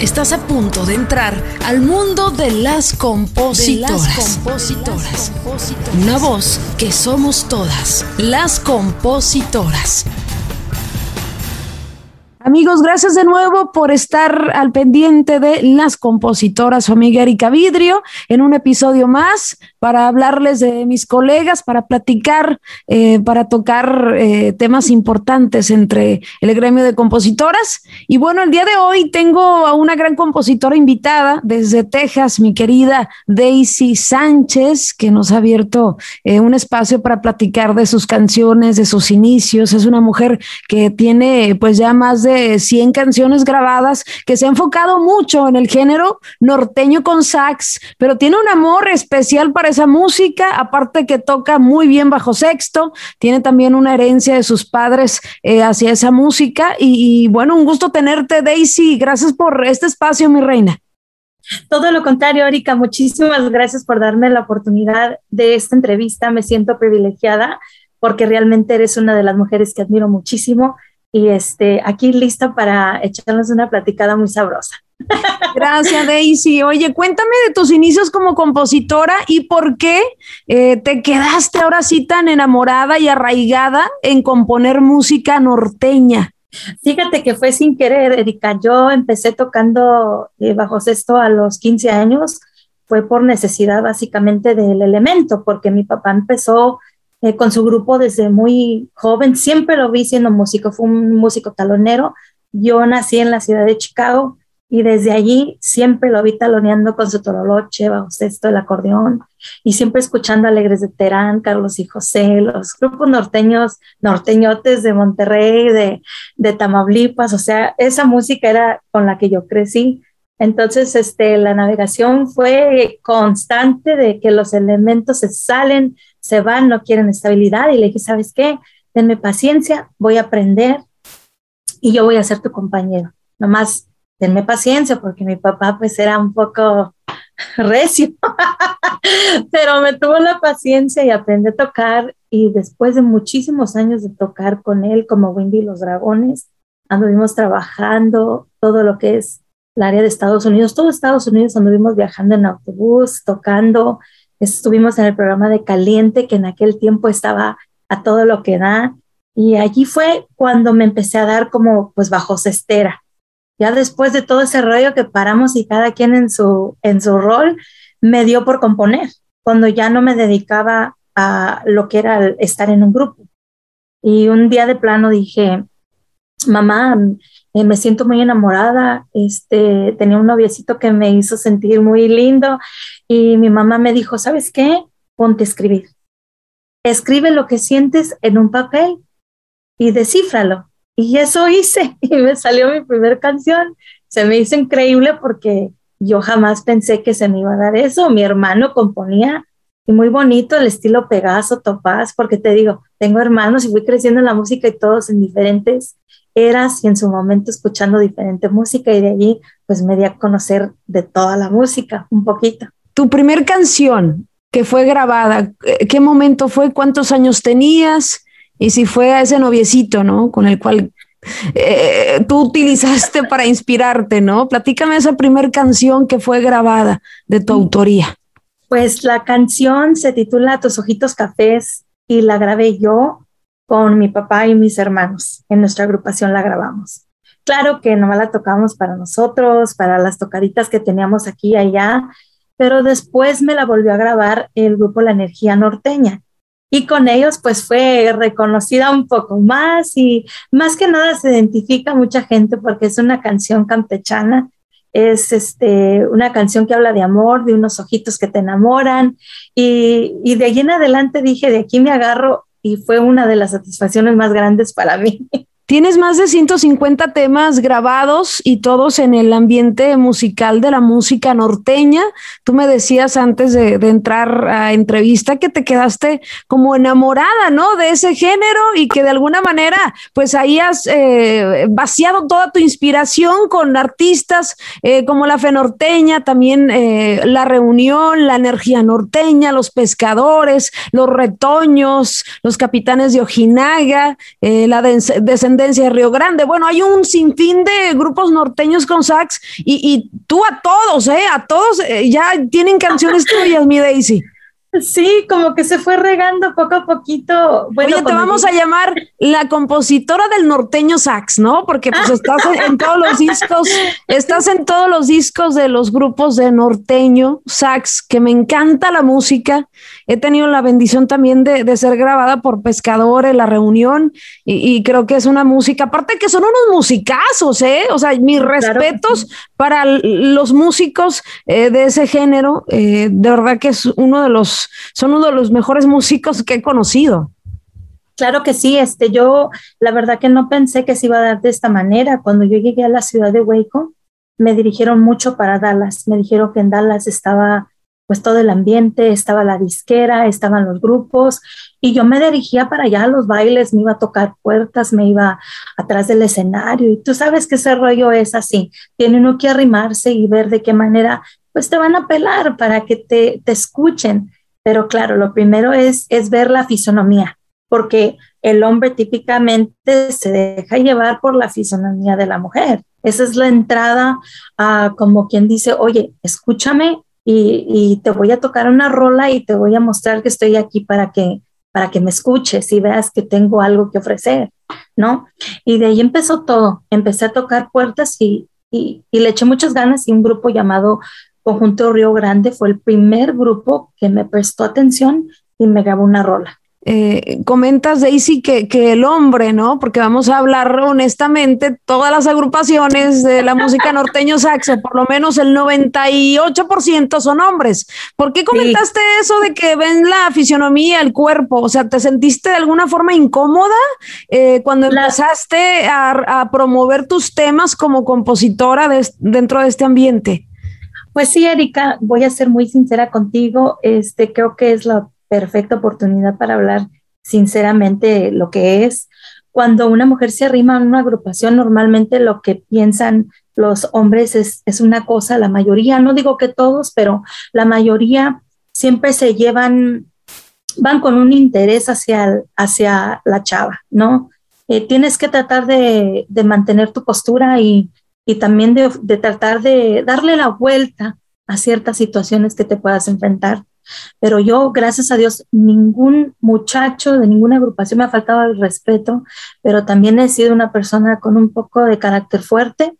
Estás a punto de entrar al mundo de las compositoras. compositoras. Una voz que somos todas, las compositoras. Amigos, gracias de nuevo por estar al pendiente de las compositoras, su amiga Erika Vidrio, en un episodio más para hablarles de mis colegas, para platicar, eh, para tocar eh, temas importantes entre el gremio de compositoras. Y bueno, el día de hoy tengo a una gran compositora invitada desde Texas, mi querida Daisy Sánchez, que nos ha abierto eh, un espacio para platicar de sus canciones, de sus inicios. Es una mujer que tiene pues ya más de 100 canciones grabadas, que se ha enfocado mucho en el género norteño con sax, pero tiene un amor especial para esa música, aparte que toca muy bien bajo sexto, tiene también una herencia de sus padres eh, hacia esa música y, y bueno, un gusto tenerte Daisy, gracias por este espacio, mi reina. Todo lo contrario, Erika, muchísimas gracias por darme la oportunidad de esta entrevista. Me siento privilegiada porque realmente eres una de las mujeres que admiro muchísimo y este, aquí lista para echarnos una platicada muy sabrosa. Gracias, Daisy. Oye, cuéntame de tus inicios como compositora y por qué eh, te quedaste ahora sí tan enamorada y arraigada en componer música norteña. Fíjate que fue sin querer, Erika. Yo empecé tocando eh, bajo sexto a los 15 años. Fue por necesidad básicamente del elemento, porque mi papá empezó eh, con su grupo desde muy joven. Siempre lo vi siendo músico, fue un músico talonero. Yo nací en la ciudad de Chicago y desde allí siempre lo vi taloneando con su toroloche, bajo sexto, el acordeón y siempre escuchando Alegres de Terán, Carlos y José, los grupos norteños, norteñotes de Monterrey, de, de Tamaulipas, o sea, esa música era con la que yo crecí. Entonces, este, la navegación fue constante de que los elementos se salen se van, no quieren estabilidad y le dije, ¿sabes qué? Denme paciencia, voy a aprender y yo voy a ser tu compañero. Nomás denme paciencia porque mi papá pues era un poco recio, pero me tuvo la paciencia y aprendí a tocar y después de muchísimos años de tocar con él como Wendy y los Dragones, anduvimos trabajando todo lo que es el área de Estados Unidos, todo Estados Unidos anduvimos viajando en autobús, tocando, Estuvimos en el programa de Caliente, que en aquel tiempo estaba a todo lo que da. Y allí fue cuando me empecé a dar como pues bajo cestera. Ya después de todo ese rollo que paramos y cada quien en su, en su rol, me dio por componer, cuando ya no me dedicaba a lo que era estar en un grupo. Y un día de plano dije, mamá, eh, me siento muy enamorada, este, tenía un noviecito que me hizo sentir muy lindo y mi mamá me dijo, ¿sabes qué? Ponte a escribir. Escribe lo que sientes en un papel y descífralo. Y eso hice y me salió mi primera canción. Se me hizo increíble porque yo jamás pensé que se me iba a dar eso. Mi hermano componía y muy bonito el estilo Pegaso, Topaz, porque te digo, tengo hermanos y fui creciendo en la música y todos en diferentes eras y en su momento escuchando diferente música y de allí pues me di a conocer de toda la música un poquito. Tu primer canción que fue grabada, eh, ¿qué momento fue? ¿Cuántos años tenías? Y si fue a ese noviecito, ¿no? Con el cual eh, tú utilizaste para inspirarte, ¿no? Platícame esa primer canción que fue grabada de tu autoría. Pues la canción se titula Tus ojitos cafés y la grabé yo con mi papá y mis hermanos. En nuestra agrupación la grabamos. Claro que nomás la tocamos para nosotros, para las tocaditas que teníamos aquí y allá, pero después me la volvió a grabar el grupo La Energía Norteña. Y con ellos pues fue reconocida un poco más y más que nada se identifica mucha gente porque es una canción campechana, es este, una canción que habla de amor, de unos ojitos que te enamoran y, y de allí en adelante dije, de aquí me agarro y fue una de las satisfacciones más grandes para mí. Tienes más de 150 temas grabados y todos en el ambiente musical de la música norteña. Tú me decías antes de, entrar a entrevista que te quedaste como enamorada, ¿no? De ese género y que de alguna manera, pues ahí has eh, vaciado toda tu inspiración con artistas eh, como la Fe Norteña, también eh, La Reunión, La Energía Norteña, Los Pescadores, Los Retoños, Los Capitanes de Ojinaga, La Descendencia tendencia de Río Grande. Bueno, hay un sinfín de grupos norteños con sax y, y tú a todos, ¿eh? A todos eh, ya tienen canciones tuyas, mi Daisy. Sí, como que se fue regando poco a poquito. Bueno, Oye, te vamos a llamar la compositora del norteño sax, ¿no? Porque pues estás en, todos los discos, estás en todos los discos de los grupos de norteño sax, que me encanta la música. He tenido la bendición también de, ser grabada por Pescadores, La Reunión, y, creo que es una música, aparte que son unos musicazos, ¿eh? O sea, mis respetos para los músicos eh, de ese género, eh, de verdad que es uno de los son uno de los mejores músicos que he conocido. Claro que sí, este, yo la verdad que no pensé que se iba a dar de esta manera. Cuando yo llegué a la ciudad de Waco, me dirigieron mucho para Dallas. Me dijeron que en Dallas estaba pues todo el ambiente, estaba la disquera, estaban los grupos y yo me dirigía para allá a los bailes, me iba a tocar puertas, me iba atrás del escenario y tú sabes que ese rollo es así, tiene uno que arrimarse y ver de qué manera pues te van a pelar para que te, te escuchen. Pero claro, lo primero es, es ver la fisonomía, porque el hombre típicamente se deja llevar por la fisonomía de la mujer. Esa es la entrada a como quien dice, oye, escúchame y, te voy a tocar una rola y te voy a mostrar que estoy aquí para que, para que me escuches y veas que tengo algo que ofrecer, ¿no? Y de ahí empezó todo. Empecé a tocar puertas y, y, y, le eché muchas ganas y un grupo llamado Conjunto Río Grande fue el primer grupo que me prestó atención y me grabó una rola. Eh, comentas, Daisy, que, que el hombre, ¿no? Porque vamos a hablar honestamente, todas las agrupaciones de la música norteño saxo, por lo menos el 98% son hombres. ¿Por qué comentaste eso de que ven la fisionomía, el cuerpo? O sea, ¿te sentiste de alguna forma incómoda eh, cuando empezaste a, a, promover tus temas como compositora dentro de este ambiente? Pues sí, Erika, voy a ser muy sincera contigo. Este, creo que es la perfecta oportunidad para hablar sinceramente lo que es. Cuando una mujer se arrima a una agrupación, normalmente lo que piensan los hombres es, es una cosa, la mayoría, no digo que todos, pero la mayoría siempre se llevan, van con un interés hacia, hacia la chava, ¿no? Eh, tienes que tratar de, de mantener tu postura y, y también de, tratar de darle la vuelta a ciertas situaciones que te puedas enfrentar. Pero yo, gracias a Dios, ningún muchacho de ninguna agrupación me ha faltado el respeto, pero también he sido una persona con un poco de carácter fuerte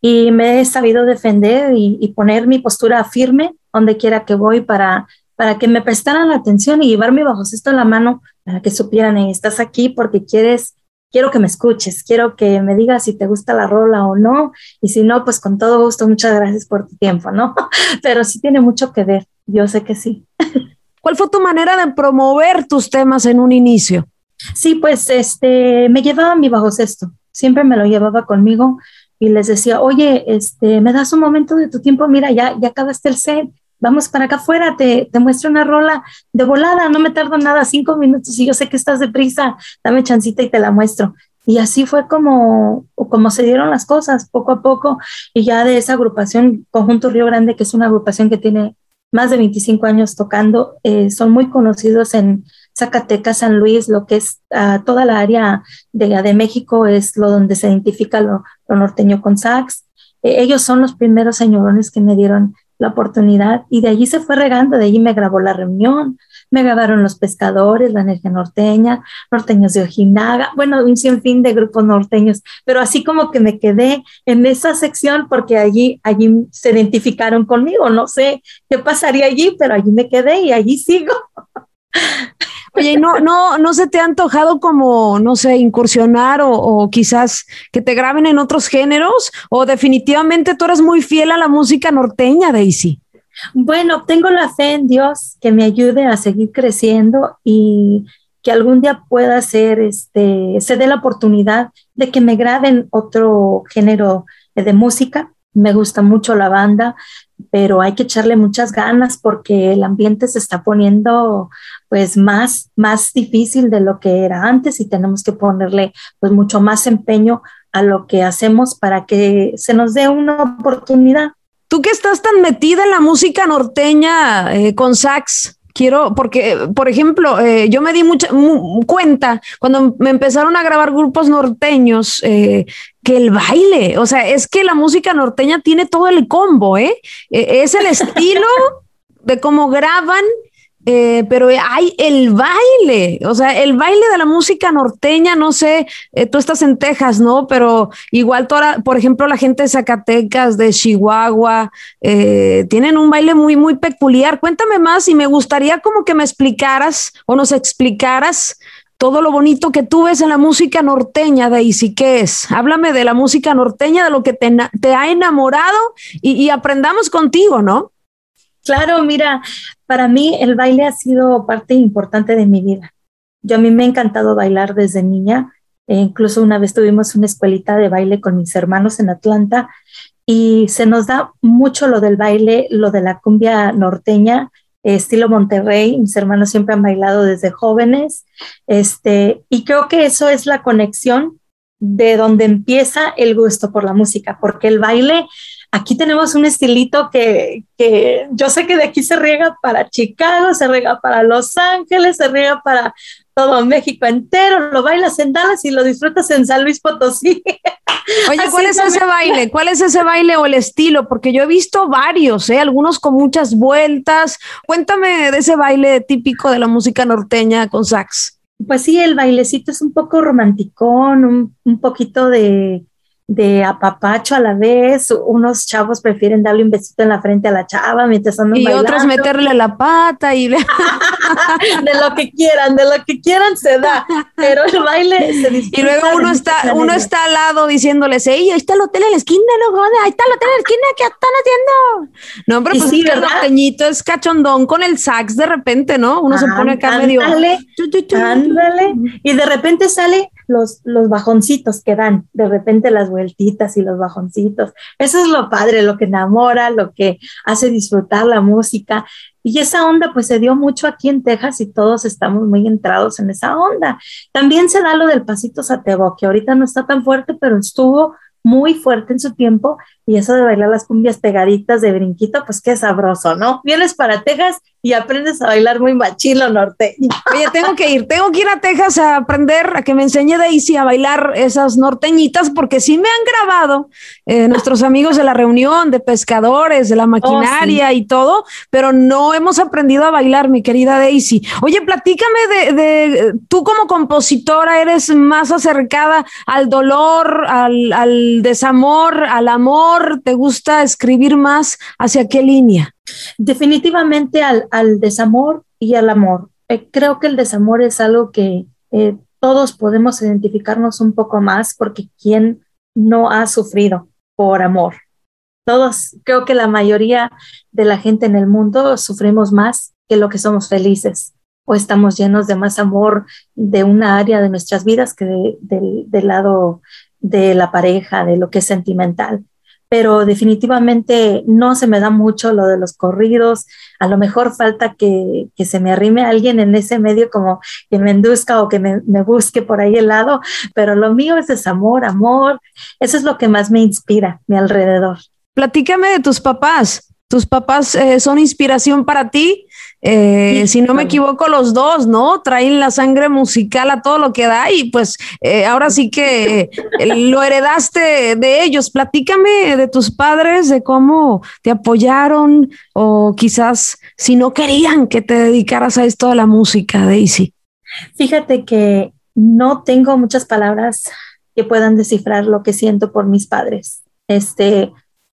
y me he sabido defender y, poner mi postura firme donde quiera que voy para, para que me prestaran la atención y llevarme bajo esto en la mano para que supieran, estás aquí porque quieres quiero que me escuches, quiero que me digas si te gusta la rola o no, y si no, pues con todo gusto, muchas gracias por tu tiempo, ¿no? Pero sí tiene mucho que ver, yo sé que sí. ¿Cuál fue tu manera de promover tus temas en un inicio? Sí, pues este, me llevaba mi bajo sexto, siempre me lo llevaba conmigo y les decía, oye, este, me das un momento de tu tiempo, mira, ya, ya acabaste el set, vamos para acá afuera, te, te muestro una rola de volada, no me tardo nada, cinco minutos y yo sé que estás deprisa, dame chancita y te la muestro. Y así fue como, como se dieron las cosas, poco a poco, y ya de esa agrupación, Conjunto Río Grande, que es una agrupación que tiene más de 25 años tocando, eh, son muy conocidos en Zacatecas, San Luis, lo que es uh, toda la área de, México es lo donde se identifica lo, lo norteño con sax. Eh, ellos son los primeros señorones que me dieron la oportunidad y de allí se fue regando, de allí me grabó la reunión, me grabaron los pescadores, la energía norteña, norteños de Ojinaga, bueno, un sinfín de grupos norteños, pero así como que me quedé en esa sección porque allí, allí se identificaron conmigo, no sé qué pasaría allí, pero allí me quedé y allí sigo. Oye, ¿no, no, ¿no se te ha antojado como, no sé, incursionar o, quizás que te graben en otros géneros? ¿O definitivamente tú eres muy fiel a la música norteña, Daisy? Bueno, tengo la fe en Dios que me ayude a seguir creciendo y que algún día pueda ser, este, se dé la oportunidad de que me graben otro género de música. Me gusta mucho la banda, pero hay que echarle muchas ganas porque el ambiente se está poniendo pues más, más difícil de lo que era antes y tenemos que ponerle pues mucho más empeño a lo que hacemos para que se nos dé una oportunidad. Tú que estás tan metida en la música norteña eh, con sax, quiero, porque, por ejemplo, eh, yo me di mucha cuenta cuando me empezaron a grabar grupos norteños eh, que el baile, o sea, es que la música norteña tiene todo el combo. E, es el estilo de cómo graban eh, pero hay el baile, o sea, el baile de la música norteña, no sé, eh, tú estás en Texas, ¿no? Pero igual, toda, por ejemplo, la gente de Zacatecas, de Chihuahua, eh, tienen un baile muy, muy peculiar. Cuéntame más y me gustaría como que me explicaras o nos explicaras todo lo bonito que tú ves en la música norteña, Daisy, ¿qué es? Háblame de la música norteña, de lo que te, ha enamorado y aprendamos contigo, ¿no? Claro, mira, para mí el baile ha sido parte importante de mi vida. Yo a mí me ha encantado bailar desde niña. E incluso una vez tuvimos una escuelita de baile con mis hermanos en Atlanta y se nos da mucho lo del baile, lo de la cumbia norteña, estilo Monterrey. Mis hermanos siempre han bailado desde jóvenes. Este, y creo que eso es la conexión de donde empieza el gusto por la música, porque el baile aquí tenemos un estilito que, yo sé que de aquí se riega para Chicago, se riega para Los Ángeles, se riega para todo México entero, lo bailas en Dallas y lo disfrutas en San Luis Potosí. Oye, ¿cuál es ese baile? ¿Cuál es ese baile o el estilo? Porque yo he visto varios, ¿eh? algunos con muchas vueltas. Cuéntame de ese baile típico de la música norteña con sax. Pues sí, el bailecito es un poco romanticón, un poquito de, de apapacho a la vez. Unos chavos prefieren darle un besito en la frente a la chava mientras andan y otros meterle la pata y de lo que quieran, de lo que quieran se da, pero el baile se disfruta. Y luego uno está, uno está al lado diciéndoles, ¡Ey, ahí está el hotel en la esquina, no ahí está el hotel en la esquina, ¿qué están haciendo? No, hombre, pues sí, el es cachondón con el sax de repente, ¿no? Uno se pone acá medio. Ándale, y de repente sale los, los bajoncitos que dan, de repente las vueltitas y los bajoncitos. Eso es lo padre, lo que enamora, lo que hace disfrutar la música. Y esa onda pues se dio mucho aquí en Texas y todos estamos muy entrados en esa onda. También se da lo del pasito satebo, que ahorita no está tan fuerte, pero estuvo muy fuerte en su tiempo y eso de bailar las cumbias pegaditas de brinquito, pues qué sabroso, ¿no? Vienes para Texas y aprendes a bailar muy machilo norteño. Oye, tengo que ir, tengo que ir a Texas a aprender, a que me enseñe Daisy a bailar esas norteñitas, porque sí me han grabado eh, nuestros amigos de la reunión, de pescadores, de la oh, maquinaria y todo, pero no hemos aprendido a bailar, mi querida Daisy. Oye, platícame de, tú como compositora, eres más acercada al dolor, al, al desamor, al amor ¿Te gusta escribir más? ¿Hacia qué línea? Definitivamente al, desamor y al amor. Eh, creo que el desamor es algo que eh, todos podemos identificarnos un poco más porque ¿quién no ha sufrido por amor? Todos, creo que la mayoría de la gente en el mundo sufrimos más que lo que somos felices o estamos llenos de más amor de una área de nuestras vidas que del lado de la pareja, de lo que es sentimental pero definitivamente no se me da mucho lo de los corridos. A lo mejor falta que, se me arrime alguien en ese medio como que me induzca o que me, busque por ahí el lado, pero lo mío es desamor, amor. Eso es lo que más me inspira, mi alrededor. Platícame de tus papás. ¿Tus papás eh, son inspiración para ti? Eh, si no me equivoco, los dos, ¿no? Traen la sangre musical a todo lo que da y pues eh, ahora sí que lo heredaste de ellos. Platícame de tus padres, de cómo te apoyaron o quizás si no querían que te dedicaras a esto de la música, Daisy. Fíjate que no tengo muchas palabras que puedan descifrar lo que siento por mis padres. Este,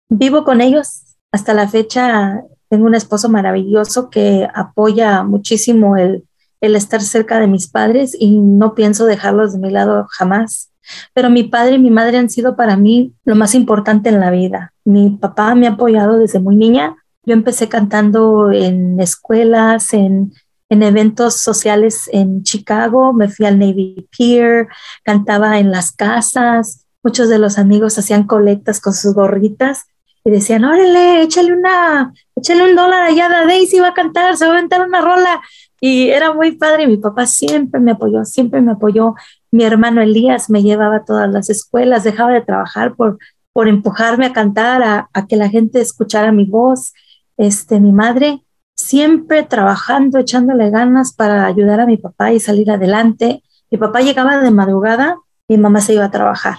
vivo con ellos hasta la fecha tengo un esposo maravilloso que apoya muchísimo el, estar cerca de mis padres y no pienso dejarlos de mi lado jamás. Pero mi padre y mi madre han sido para mí lo más importante en la vida. Mi papá me ha apoyado desde muy niña. Yo empecé cantando en escuelas, en, en eventos sociales en Chicago, me fui al Navy Pier, cantaba en las casas, muchos de los amigos hacían colectas con sus gorritas y decían, órale, échale una, échale un dólar allá, a Daisy va a cantar, se va a aventar una rola. Y era muy padre, mi papá siempre me apoyó, siempre me apoyó. Mi hermano Elías me llevaba a todas las escuelas, dejaba de trabajar por, por empujarme a cantar, a, a que la gente escuchara mi voz. Este, mi madre siempre trabajando, echándole ganas para ayudar a mi papá y salir adelante. Mi papá llegaba de madrugada, mi mamá se iba a trabajar.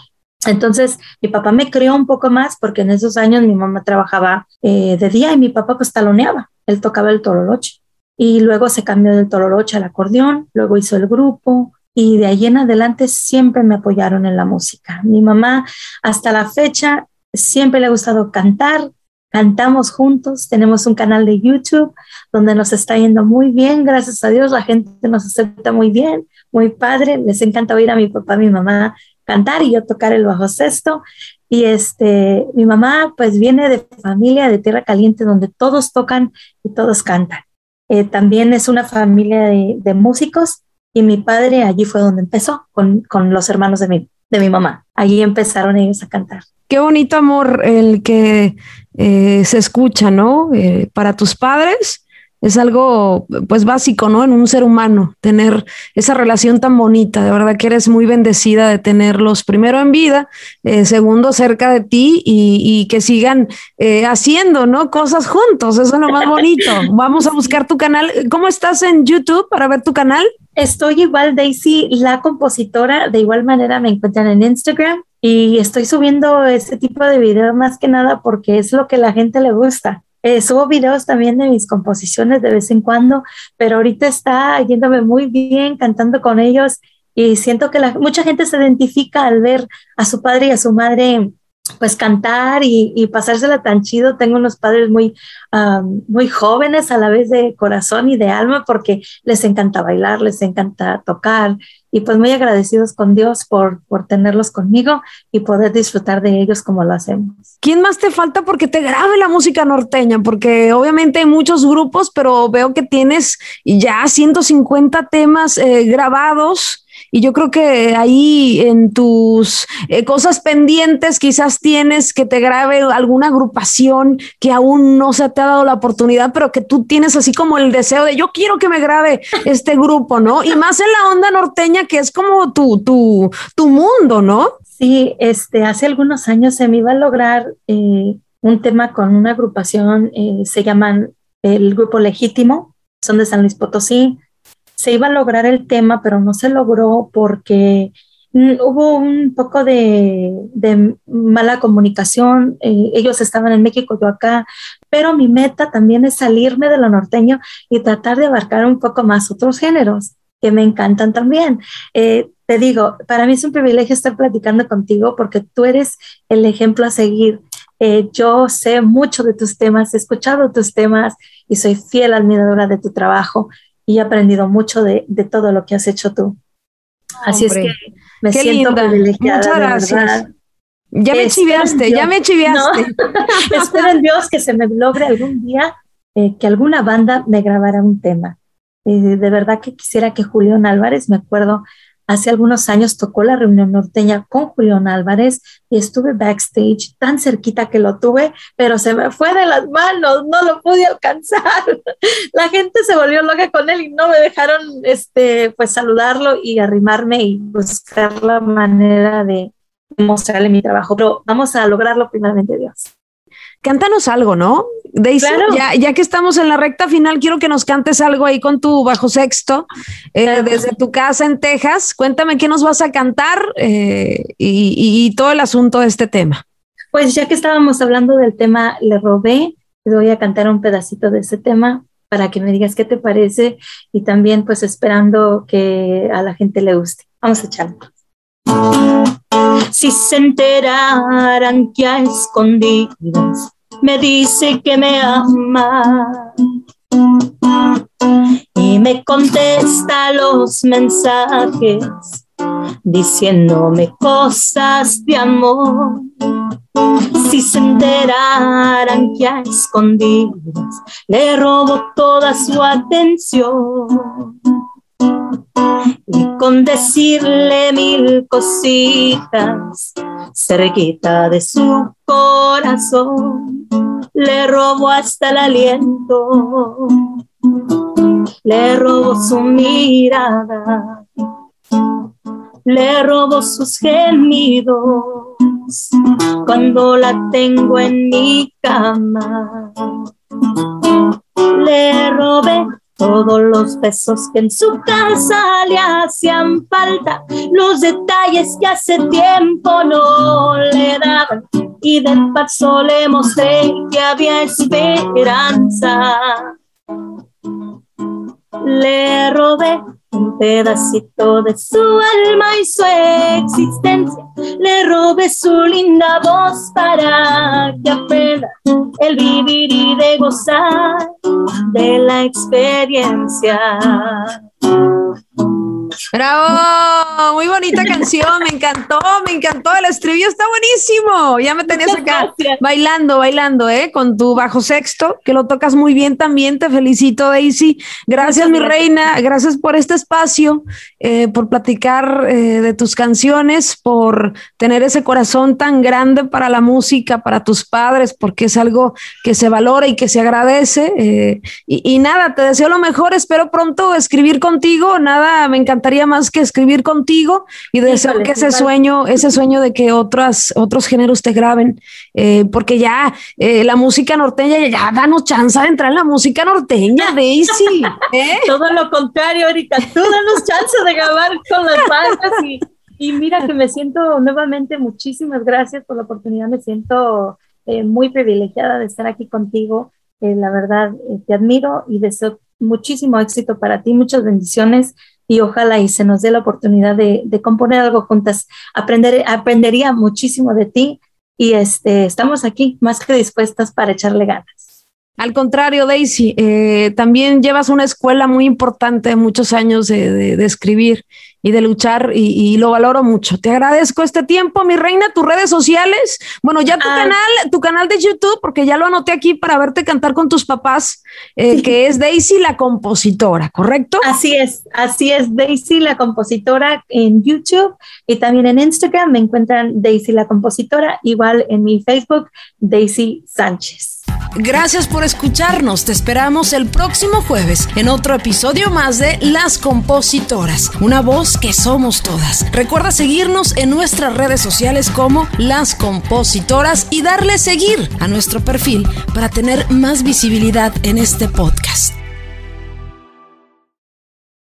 Entonces, mi papá me crió un poco más porque en esos años mi mamá trabajaba eh, de día y mi papá pues taloneaba, él tocaba el tololoche. Y luego se cambió del tololoche al acordeón, luego hizo el grupo y de ahí en adelante siempre me apoyaron en la música. Mi mamá hasta la fecha siempre le ha gustado cantar, cantamos juntos, tenemos un canal de YouTube donde nos está yendo muy bien, gracias a Dios, la gente nos acepta muy bien, muy padre, les encanta oír a mi papá, a mi mamá cantar y yo tocar el bajo sexto. Y este, mi mamá pues viene de familia de Tierra Caliente donde todos tocan y todos cantan. Eh, también es una familia de, músicos y mi padre allí fue donde empezó con, con los hermanos de mi, de mi mamá. Allí empezaron ellos a cantar. Qué bonito amor el que eh, se escucha, ¿no? Eh, para tus padres es algo pues básico, ¿no? En un ser humano, tener esa relación tan bonita. De verdad que eres muy bendecida de tenerlos primero en vida, eh, segundo cerca de ti y, que sigan eh, haciendo, ¿no? Cosas juntos. Eso es lo más bonito. Vamos a buscar tu canal. ¿Cómo estás en YouTube para ver tu canal? Estoy igual, Daisy, la compositora. De igual manera me encuentran en Instagram y estoy subiendo este tipo de videos más que nada porque es lo que la gente le gusta. Eh, subo videos también de mis composiciones de vez en cuando, pero ahorita está yéndome muy bien cantando con ellos y siento que la, mucha gente se identifica al ver a su padre y a su madre pues cantar y, pasársela tan chido. Tengo unos padres muy, muy jóvenes a la vez de corazón y de alma porque les encanta bailar, les encanta tocar y pues muy agradecidos con Dios por, por tenerlos conmigo y poder disfrutar de ellos como lo hacemos. ¿Quién más te falta porque te grabe la música norteña? Porque obviamente hay muchos grupos, pero veo que tienes ya 150 temas eh, grabados y yo creo que ahí en tus eh, cosas pendientes quizás tienes que te grabe alguna agrupación que aún no se te ha dado la oportunidad, pero que tú tienes así como el deseo de yo quiero que me grabe este grupo, ¿no? Y más en la onda norteña que es como tu, tu, tu mundo, ¿no? Sí, este, hace algunos años se me iba a lograr eh, un tema con una agrupación, eh, se llaman el Grupo Legítimo, son de San Luis Potosí, se iba a lograr el tema, pero no se logró porque mm, hubo un poco de, mala comunicación. Eh, ellos estaban en México, yo acá, pero mi meta también es salirme de lo norteño y tratar de abarcar un poco más otros géneros que me encantan también. Eh, te digo, para mí es un privilegio estar platicando contigo porque tú eres el ejemplo a seguir. Eh, yo sé mucho de tus temas, he escuchado tus temas y soy fiel admiradora de tu trabajo y he aprendido mucho de, de todo lo que has hecho tú. Así es que me siento privilegiada. Muchas gracias. Ya me chiviaste, ya me chiviaste. Espero en Dios que se me logre algún día eh, que alguna banda me grabara un tema. Eh, de verdad que quisiera que Julián Álvarez, me acuerdo, Hace algunos años tocó la reunión norteña con Julián Álvarez y estuve backstage tan cerquita que lo tuve, pero se me fue de las manos, no lo pude alcanzar. La gente se volvió loca con él y no me dejaron este, pues saludarlo y arrimarme y buscar la manera de mostrarle mi trabajo, pero vamos a lograrlo primeramente Dios. Cántanos algo, ¿no? Daisy, ya, ya, que estamos en la recta final, quiero que nos cantes algo ahí con tu bajo sexto, eh, desde tu casa en Texas. Cuéntame qué nos vas a cantar eh, y, todo el asunto de este tema. Pues ya que estábamos hablando del tema Le robé, te voy a cantar un pedacito de ese tema para que me digas qué te parece y también pues esperando que a la gente le guste. Vamos a echarlo. Si se enteraran que a escondidas me dice que me ama y me contesta los mensajes diciéndome cosas de amor. Si se enteraran que a escondidas le robo toda su atención y con decirle mil cositas cerquita de su corazón le robo hasta el aliento le robo su mirada le robo sus gemidos cuando la tengo en mi cama. Le robé todos los besos que en su casa le hacían falta, los detalles que hace tiempo no le daban, y de paso le mostré que había esperanza. Le robé un pedacito de su alma y su existencia. Le robé su linda voz para que aprenda el vivir y de gozar de la experiencia. Bravo, muy bonita canción, me encantó, me encantó, el estribillo está buenísimo, ya me tenías acá bailando, bailando, ¿eh? Con tu bajo sexto, que lo tocas muy bien también, te felicito Daisy, gracias mi reina, gracias por este espacio, eh, por platicar eh, de tus canciones, por tener ese corazón tan grande para la música, para tus padres, porque es algo que se valora y que se agradece, eh, y, y nada, te deseo lo mejor, espero pronto escribir contigo, nada, me encantaría más que escribir contigo y desear que ese sueño, ese sueño de que otras, otros géneros te graben, eh, porque ya eh, la música norteña, ya danos chance de entrar en la música norteña, Daisy. ¿eh? Todo lo contrario, Erika, tú danos chance de grabar con las bandas y, y mira que me siento nuevamente, muchísimas gracias por la oportunidad, me siento muy privilegiada de estar aquí contigo. la verdad, te admiro y deseo muchísimo éxito para ti, muchas bendiciones y ojalá y se nos dé la oportunidad de, componer algo juntas. Aprender, aprendería muchísimo de ti y este, estamos aquí más que dispuestas para echarle ganas. Al contrario, Daisy, eh, también llevas una escuela muy importante, muchos años de, de escribir y de luchar y, lo valoro mucho. Te agradezco este tiempo, mi reina, tus redes sociales. Bueno, ya tu ah. canal, tu canal de YouTube, porque ya lo anoté aquí para verte cantar con tus papás, eh, que es Daisy la compositora, ¿correcto? Así es, así es, Daisy la compositora en YouTube y también en Instagram me encuentran Daisy la compositora, igual en mi Facebook, Daisy Sánchez. Gracias por escucharnos. Te esperamos el próximo jueves en otro episodio más de Las Compositoras, una voz que somos todas. Recuerda seguirnos en nuestras redes sociales como Las Compositoras y darle seguir a nuestro perfil para tener más visibilidad en este podcast.